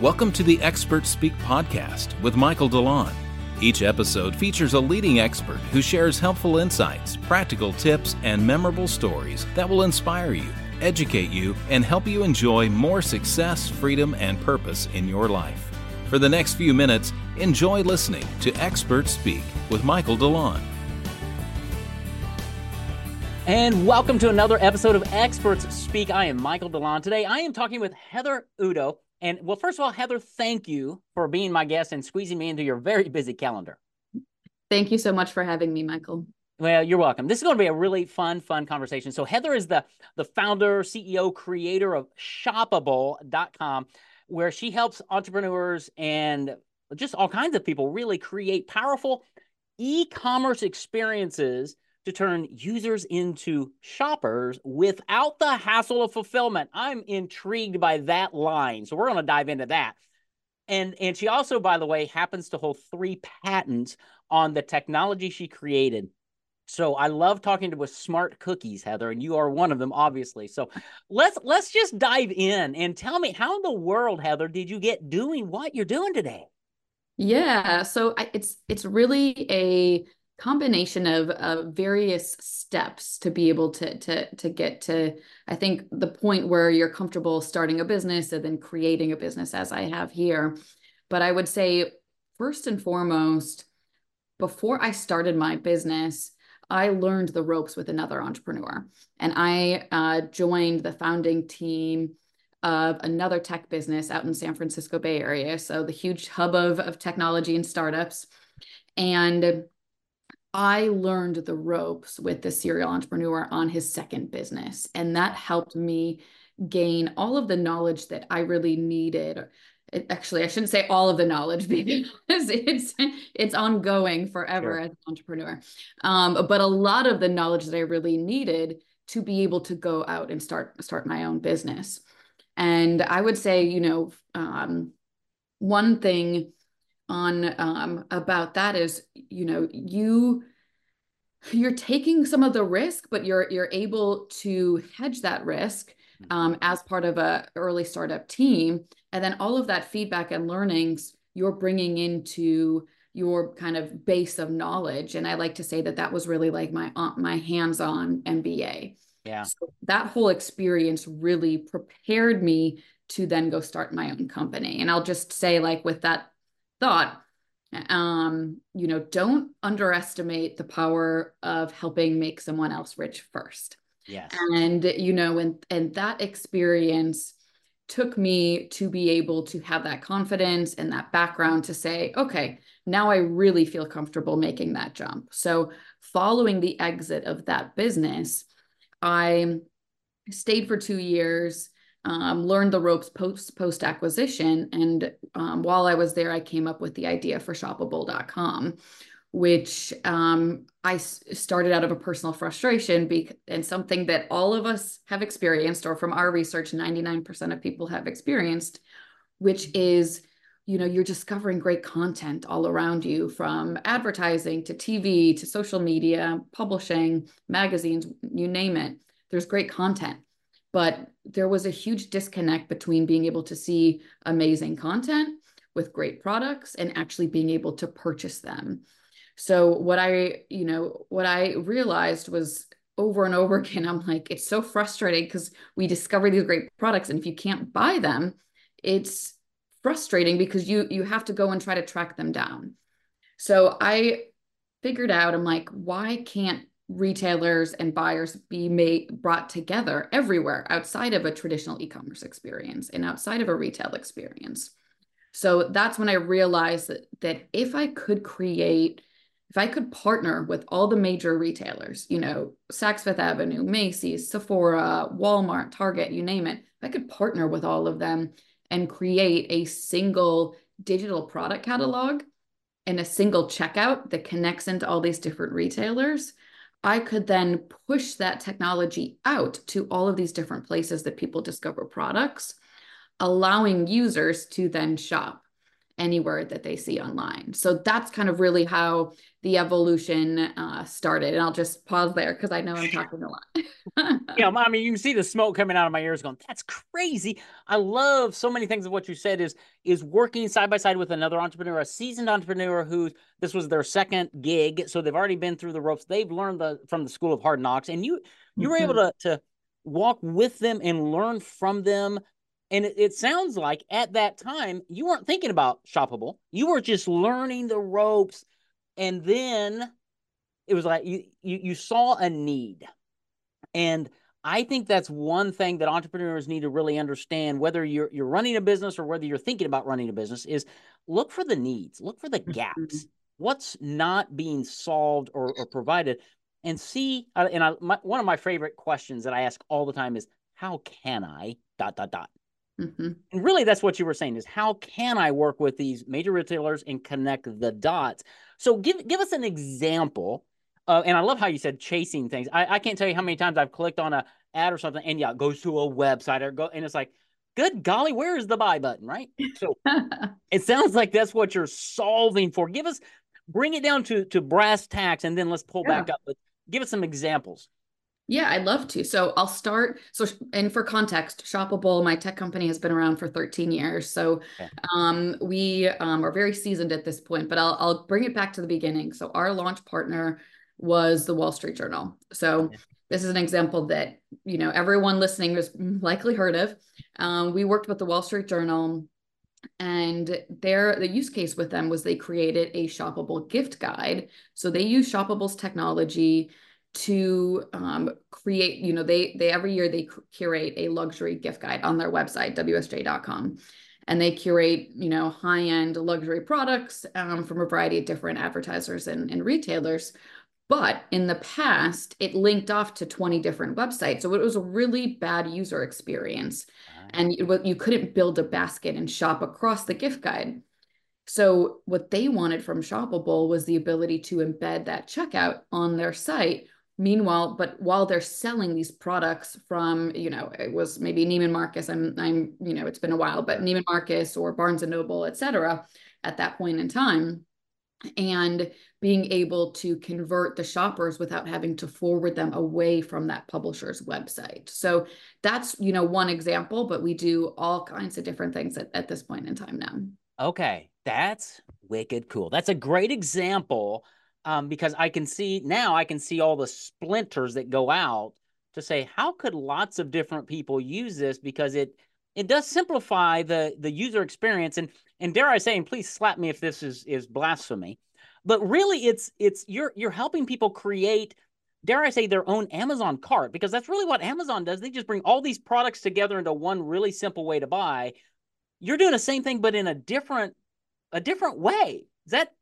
Welcome to the Expert Speak podcast with Michael DeLon. Each episode features a leading expert who shares helpful insights, practical tips, and memorable stories that will inspire you, educate you, and help you enjoy more success, freedom, and purpose in your life. For the next few minutes, enjoy listening to Expert Speak with Michael DeLon. And welcome to another episode of Experts Speak. I am Michael DeLon. Today I am talking with Heather Udo. And well, first of all, Heather, thank you for being my guest and squeezing me into your very busy calendar. Thank you so much for having me, Michael. Well, you're welcome. This is going to be a really fun, fun conversation. So Heather is the the founder, CEO, creator of shoppable.com, where she helps entrepreneurs and just all kinds of people really create powerful e-commerce experiences to turn users into shoppers without the hassle of fulfillment. I'm intrigued by that line. So we're going to dive into that. And and she also by the way happens to hold 3 patents on the technology she created. So I love talking to with smart cookies, Heather, and you are one of them, obviously. So let's let's just dive in and tell me how in the world, Heather, did you get doing what you're doing today? Yeah, so it's it's really a combination of, of various steps to be able to to to get to I think the point where you're comfortable starting a business and then creating a business as I have here. But I would say first and foremost, before I started my business, I learned the ropes with another entrepreneur, and I uh, joined the founding team of another tech business out in San Francisco Bay Area, so the huge hub of of technology and startups, and I learned the ropes with the serial entrepreneur on his second business. And that helped me gain all of the knowledge that I really needed. It, actually, I shouldn't say all of the knowledge because it's it's ongoing forever sure. as an entrepreneur. Um, but a lot of the knowledge that I really needed to be able to go out and start start my own business. And I would say, you know, um, one thing on um, about that is you know you you're taking some of the risk but you're you're able to hedge that risk mm-hmm. um, as part of a early startup team. And then all of that feedback and learnings you're bringing into your kind of base of knowledge. And i like to say that that was really like my uh, my hands-on mba yeah. So that whole experience really prepared me to then go start my own company. And i'll just say like with that thought um you know don't underestimate the power of helping make someone else rich first. Yes. And you know and and that experience took me to be able to have that confidence and that background to say okay now i really feel comfortable making that jump. So following the exit of that business i stayed for 2 years um, learned the ropes post post acquisition. And um, while I was there, I came up with the idea for shoppable.com, which um, I started out of a personal frustration be- and something that all of us have experienced, or from our research, 99% of people have experienced, which is you know you're discovering great content all around you from advertising to tv to social media publishing magazines you name it there's great content but there was a huge disconnect between being able to see amazing content with great products and actually being able to purchase them. So what i you know what i realized was over and over again i'm like it's so frustrating because we discover these great products and if you can't buy them it's frustrating because you you have to go and try to track them down. So i figured out i'm like why can't retailers and buyers be made brought together everywhere outside of a traditional e-commerce experience and outside of a retail experience. So that's when i realized that, that if i could create if i could partner with all the major retailers you know saks fifth avenue macy's sephora walmart target you name it if i could partner with all of them and create a single digital product catalog and a single checkout that connects into all these different retailers I could then push that technology out to all of these different places that people discover products, allowing users to then shop. Anywhere that they see online. So that's kind of really how the evolution uh, started. And I'll just pause there because I know I'm talking a lot. yeah, I mean, you can see the smoke coming out of my ears, going, "That's crazy." I love so many things of what you said. Is is working side by side with another entrepreneur, a seasoned entrepreneur who this was their second gig, so they've already been through the ropes. They've learned the from the school of hard knocks, and you you were mm-hmm. able to to walk with them and learn from them and it, it, sounds like at that time you weren't thinking about shoppable. You were just learning the ropes. And then it was like you you, you saw a need. And I think that's one thing that entrepreneurs need to really understand, whether you're you're running a business or whether you're thinking about running a business, is look for the needs, look for the mm-hmm. gaps. What's not being solved or, or provided, and see. Uh, and I, my, one of my favorite questions that I ask all the time is, "How can I?" Dot dot dot. Mm-hmm. And really, that's what you were saying is how can I work with these major retailers and connect the dots? So give give us an example. Uh, and I love how you said chasing things. I, I can't tell you how many times I've clicked on a ad or something, and yeah, it goes to a website or go, and it's like, good golly, where is the buy button, right? So it sounds like that's what you're solving for. Give us, bring it down to to brass tacks, and then let's pull yeah. back up. But give us some examples. Yeah, I'd love to. So I'll start. So, and for context, Shoppable, my tech company, has been around for 13 years. So um, we um, are very seasoned at this point, but I'll, I'll bring it back to the beginning. So our launch partner was the Wall Street Journal. So this is an example that, you know, everyone listening has likely heard of. Um, we worked with the Wall Street Journal and their the use case with them was they created a shoppable gift guide. So they use Shoppable's technology to um, create you know they they every year they curate a luxury gift guide on their website wsj.com and they curate you know high end luxury products um, from a variety of different advertisers and, and retailers. But in the past it linked off to 20 different websites. So it was a really bad user experience. And you, you couldn't build a basket and shop across the gift guide. So what they wanted from shoppable was the ability to embed that checkout on their site Meanwhile, but while they're selling these products from, you know, it was maybe Neiman Marcus, I'm, I'm, you know, it's been a while, but Neiman Marcus or Barnes and Noble, et cetera, at that point in time, and being able to convert the shoppers without having to forward them away from that publisher's website. So that's, you know, one example, but we do all kinds of different things at, at this point in time now. Okay. That's wicked cool. That's a great example um, because I can see now I can see all the splinters that go out to say how could lots of different people use this? Because it it does simplify the the user experience and and dare I say and please slap me if this is is blasphemy but really it's it's you're you're helping people create dare I say their own Amazon cart because that's really what Amazon does. They just bring all these products together into one really simple way to buy. You're doing the same thing but in a different a different way. Is that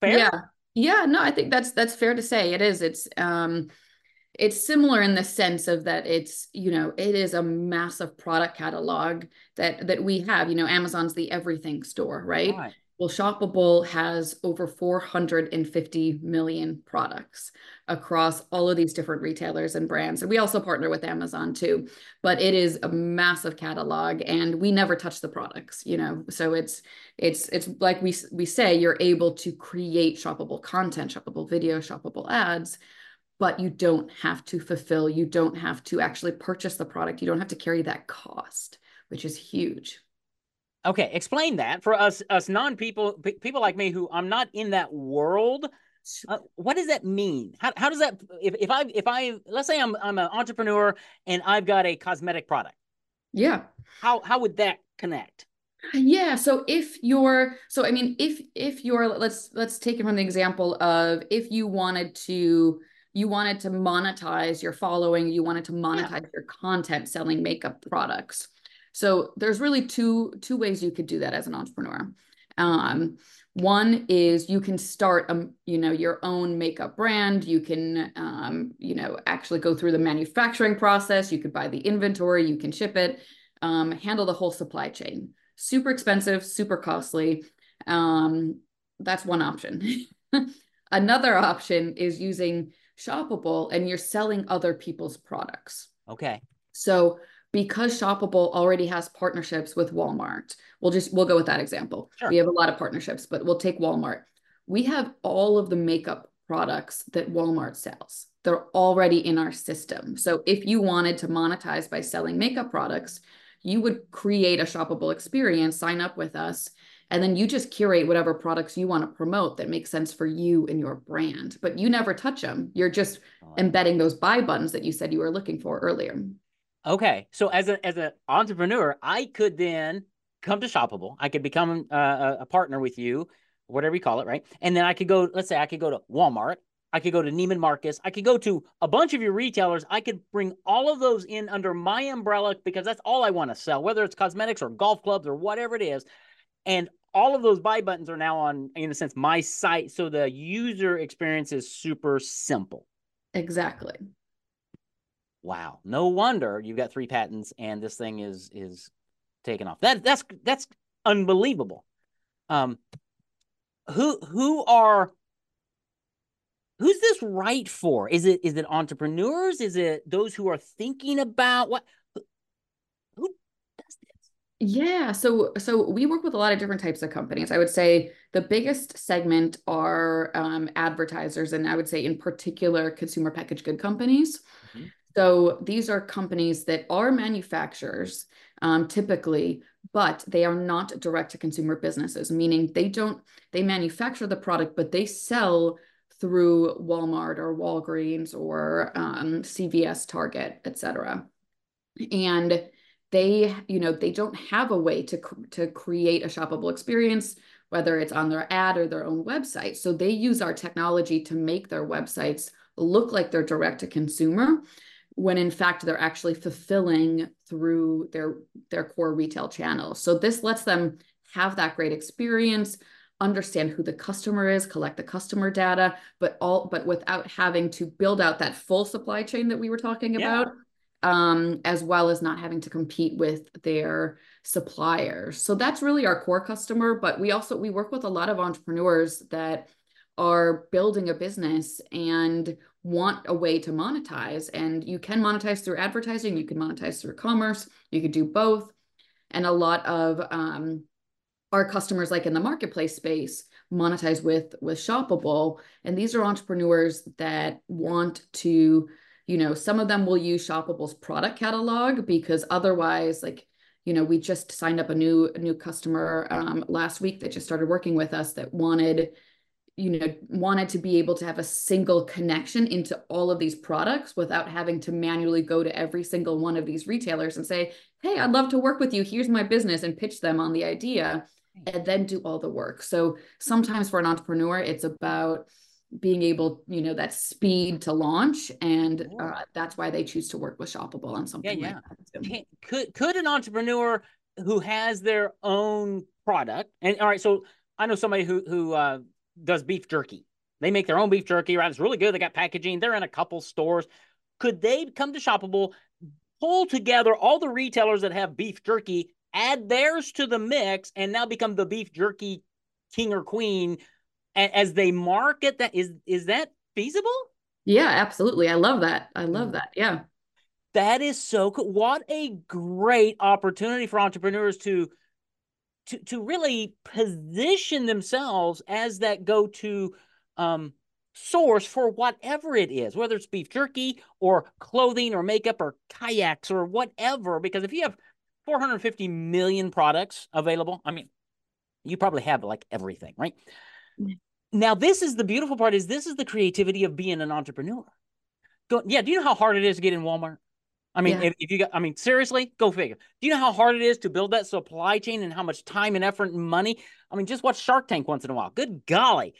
fair? Yeah yeah, no, I think that's that's fair to say. It is. It's um it's similar in the sense of that it's, you know, it is a massive product catalog that that we have. You know, Amazon's the everything store, right? right. Well, Shoppable has over 450 million products across all of these different retailers and brands. And we also partner with Amazon too, but it is a massive catalog and we never touch the products, you know. So it's it's it's like we we say you're able to create shoppable content, shoppable video, shoppable ads, but you don't have to fulfill, you don't have to actually purchase the product, you don't have to carry that cost, which is huge. Okay, explain that for us us non people people like me who I'm not in that world. Uh, what does that mean? How, how does that if, if I if I let's say I'm I'm an entrepreneur and I've got a cosmetic product. Yeah. How how would that connect? Yeah, so if you're so I mean if if you're let's let's take it from the example of if you wanted to you wanted to monetize your following, you wanted to monetize yeah. your content selling makeup products so there's really two two ways you could do that as an entrepreneur. Um, one is you can start a, um, you know your own makeup brand. You can um, you know actually go through the manufacturing process. You could buy the inventory. You can ship it. Um, handle the whole supply chain. Super expensive, super costly. Um, that's one option. Another option is using Shoppable and you're selling other people's products. Okay. So because Shoppable already has partnerships with Walmart. We'll just we'll go with that example. Sure. We have a lot of partnerships, but we'll take Walmart. We have all of the makeup products that Walmart sells. They're already in our system. So if you wanted to monetize by selling makeup products, you would create a shoppable experience, sign up with us, and then you just curate whatever products you want to promote that makes sense for you and your brand. But you never touch them. You're just embedding those buy buttons that you said you were looking for earlier. Okay, so as a as an entrepreneur, I could then come to Shoppable. I could become uh, a partner with you, whatever you call it, right? And then I could go. Let's say I could go to Walmart. I could go to Neiman Marcus. I could go to a bunch of your retailers. I could bring all of those in under my umbrella because that's all I want to sell, whether it's cosmetics or golf clubs or whatever it is. And all of those buy buttons are now on, in a sense, my site. So the user experience is super simple. Exactly. Wow. No wonder you've got three patents and this thing is is taken off. That that's that's unbelievable. Um who who are who's this right for? Is it is it entrepreneurs? Is it those who are thinking about what who does this? Yeah, so so we work with a lot of different types of companies. I would say the biggest segment are um, advertisers, and I would say in particular consumer packaged good companies. Mm-hmm. So these are companies that are manufacturers um, typically, but they are not direct to consumer businesses, meaning they don't they manufacture the product, but they sell through Walmart or Walgreens or um, CVS, Target, etc. And they, you know, they don't have a way to to create a shoppable experience, whether it's on their ad or their own website. So they use our technology to make their websites look like they're direct to consumer when in fact they're actually fulfilling through their their core retail channels. So this lets them have that great experience understand who the customer is, collect the customer data, but all but without having to build out that full supply chain that we were talking yeah. about. Um, as well as not having to compete with their suppliers. So that's really our core customer. But we also we work with a lot of entrepreneurs that are building a business and want a way to monetize. And you can monetize through advertising, you can monetize through commerce, you could do both. And a lot of um, our customers like in the marketplace space monetize with with shoppable and these are entrepreneurs that want to you know some of them will use shoppable's product catalog because otherwise like you know we just signed up a new a new customer um, last week that just started working with us that wanted you know wanted to be able to have a single connection into all of these products without having to manually go to every single one of these retailers and say hey i'd love to work with you here's my business and pitch them on the idea and then do all the work. So sometimes for an entrepreneur, it's about being able, you know, that speed to launch, and uh, that's why they choose to work with Shoppable on something yeah, yeah. like that. Could could an entrepreneur who has their own product, and all right, so I know somebody who who uh, does beef jerky. They make their own beef jerky, right? It's really good. They got packaging. They're in a couple stores. Could they come to Shoppable, pull together all the retailers that have beef jerky add theirs to the mix, and now become the beef jerky king or queen as they market that is is that feasible yeah absolutely i love that i love mm. that yeah that is so cool what a great opportunity for entrepreneurs to to to really position themselves as that go-to um source for whatever it is whether it's beef jerky or clothing or makeup or kayaks or whatever because if you have 450 million products available. I mean, you probably have like everything, right? Now, this is the beautiful part is this is the creativity of being an entrepreneur. Go, yeah, do you know how hard it is to get in Walmart? I mean, yeah. if, if, you got, I mean, seriously, go figure. Do you know how hard it is to build that supply chain and how much time and effort and money? I mean, just watch Shark Tank once in a while. Good golly.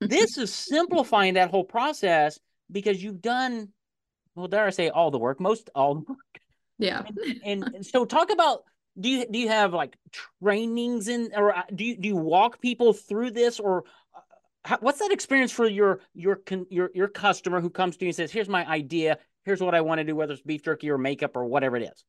this is simplifying that whole process because you've done, well, dare I say, all the work, most all the work. Yeah. And, and, so talk about do you do you have like trainings in or uh, do you do you walk people through this or uh, how, what's that experience for your your your your customer who comes to you and says here's my idea here's what I want to do whether it's beef jerky or makeup or whatever it is.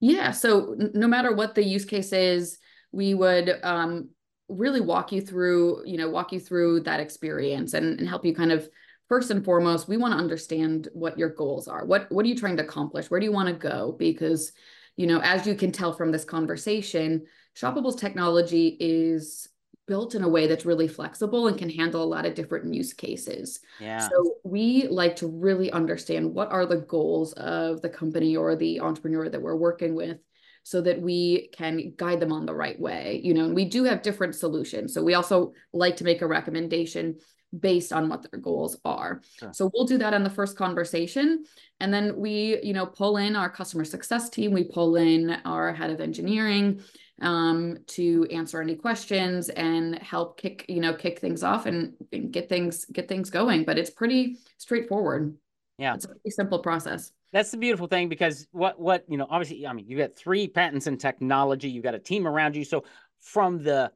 Yeah, so no matter what the use case is, we would um, really walk you through, you know, walk you through that experience and, and help you kind of first and foremost, we want to understand what your goals are. What what are you trying to accomplish? Where do you want to go? Because, you know, as you can tell from this conversation, Shoppable's technology is built in a way that's really flexible and can handle a lot of different use cases. Yeah. So we like to really understand what are the goals of the company or the entrepreneur that we're working with so that we can guide them on the right way. You know, and we do have different solutions. So we also like to make a recommendation based on what their goals are. Sure. So we'll do that in the first conversation. And then we, you know, pull in our customer success team, we pull in our head of engineering um, to answer any questions and help kick, you know, kick things off and, and get things get things going. But it's pretty straightforward. Yeah. It's a pretty simple process. That's the beautiful thing because what what you know, obviously, I mean, you've got three patents in technology, you've got a team around you. So from the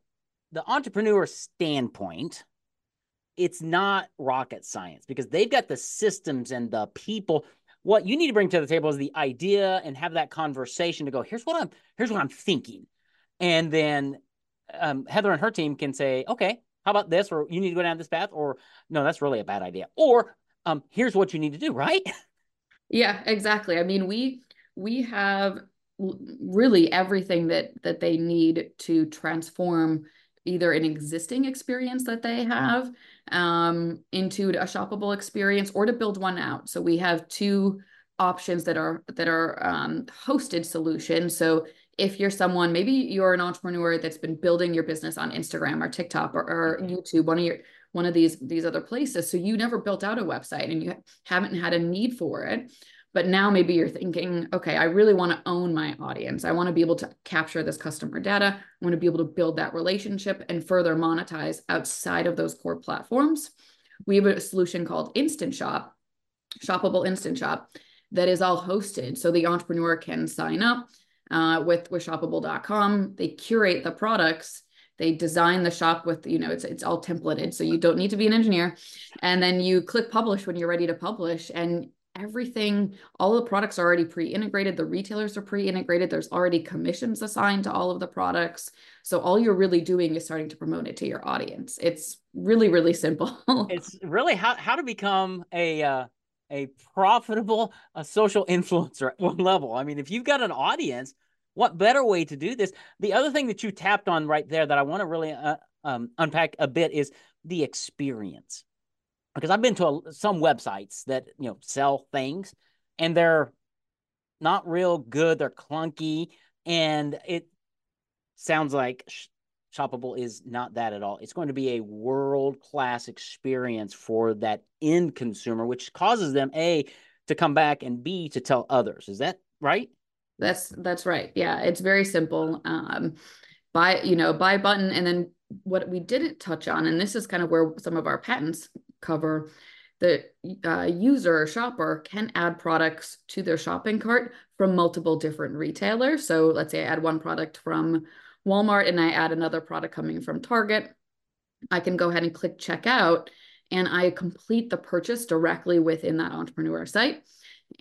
the entrepreneur standpoint, it's not rocket science because they've got the systems and the people. What you need to bring to the table is the idea and have that conversation to go, here's what I'm here's what I'm thinking. And then um, Heather and her team can say, okay, how about this? Or you need to go down this path, or no, that's really a bad idea. Or um, here's what you need to do, right? Yeah, exactly. I mean, we we have really everything that that they need to transform either an existing experience that they have um, into a shoppable experience or to build one out. So we have two options that are that are um, hosted solutions. So if you're someone, maybe you're an entrepreneur that's been building your business on Instagram or TikTok or, or mm-hmm. YouTube, one of your one of these these other places. So you never built out a website and you haven't had a need for it. But now maybe you're thinking, okay, I really want to own my audience. I want to be able to capture this customer data. I want to be able to build that relationship and further monetize outside of those core platforms. We have a solution called Instant Shop, Shoppable Instant Shop, that is all hosted. So the entrepreneur can sign up uh, with, with shoppable.com. They curate the products they design the shop with you know it's it's all templated so you don't need to be an engineer and then you click publish when you're ready to publish and everything all the products are already pre-integrated the retailers are pre-integrated there's already commissions assigned to all of the products. So all you're really doing is starting to promote it to your audience. It's really really simple. It's really how, how to become a uh, a profitable a social influencer at one level. I mean if you've got an audience what better way to do this? The other thing that you tapped on right there that i want to really uh, um, unpack a bit is the experience because I've been to a, some websites that you know sell things, and they're not real good. They're clunky, and it sounds like Shoppable is not that at all. It's going to be a world class experience for that end consumer, which causes them a to come back and b to tell others. Is that right? That's that's right. Yeah, it's very simple. Um, buy you know buy button, and then what we didn't touch on, and this is kind of where some of our patents cover, the uh, user or shopper can add products to their shopping cart from multiple different retailers. So let's say I add one product from Walmart and I add another product coming from Target. I can go ahead and click checkout and I complete the purchase directly within that entrepreneur site.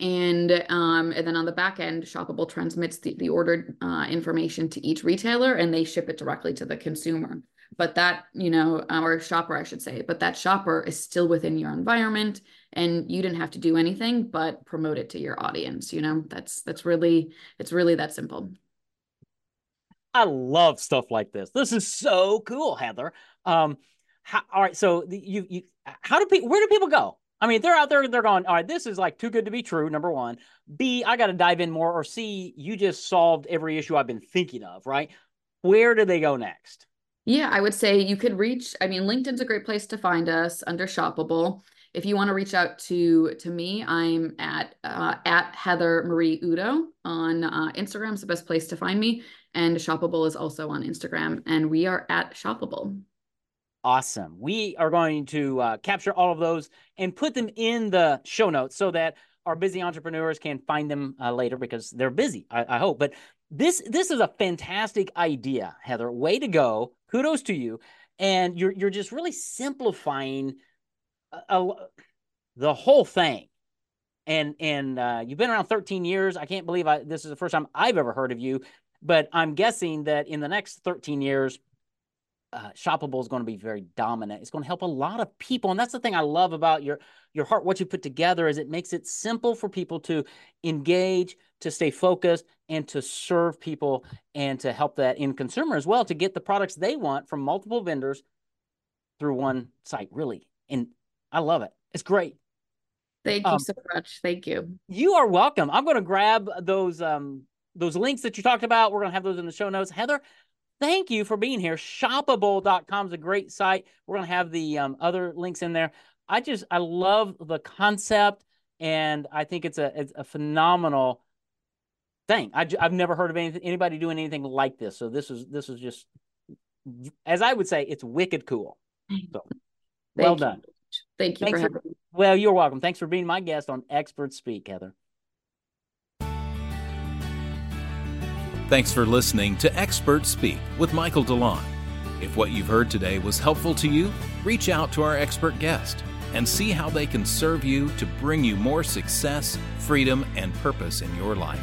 And um, and then on the back end, Shoppable transmits the, the ordered uh, information to each retailer and they ship it directly to the consumer but that you know uh, or shopper i should say but that shopper is still within your environment and you didn't have to do anything but promote it to your audience you know that's that's really it's really that simple i love stuff like this this is so cool heather um how, all right so you you how do people where do people go I mean, they're out there, they're going, all right, this is like too good to be true, number one. B, I got to dive in more. Or C, you just solved every issue I've been thinking of, right? Where do they go next? Yeah, I would say you could reach, I mean, LinkedIn's a great place to find us under Shoppable. If you want to reach out to to me, I'm at uh, at Heather Marie Udo on uh, Instagram. It's the best place to find me. And Shoppable is also on Instagram, and we are at Shoppable. Awesome. We are going to uh, capture all of those and put them in the show notes so that our busy entrepreneurs can find them uh, later because they're busy. I, I hope. But this this is a fantastic idea, Heather. Way to go! Kudos to you. And you're you're just really simplifying a, a, the whole thing. And and uh, you've been around 13 years. I can't believe I, this is the first time I've ever heard of you. But I'm guessing that in the next 13 years, uh, shoppable is going to be very dominant it's going to help a lot of people and that's the thing i love about your your heart what you put together is it makes it simple for people to engage to stay focused and to serve people and to help that end consumer as well to get the products they want from multiple vendors through one site really. And i love it. It's great. Thank you um, so much. Thank you. You are welcome. I'm going to grab those um those links that you talked about. We're going to have those in the show notes. Heather thank you for being here. Shoppable.com is a great site. We're going to have the um, other links in there. I just, I love the concept and I think it's a, it's a phenomenal thing. I, have never heard of anything, anybody doing anything like this. So this is, this is just, as I would say, it's wicked cool. Mm-hmm. So well you. done. Thank you Thanks for having me. Well, you're welcome. Thanks for being my guest on Expert Speak, Heather. Thanks for listening to Expert Speak with Michael DeLon. If what you've heard today was helpful to you, reach out to our expert guest and see how they can serve you to bring you more success, freedom, and purpose in your life.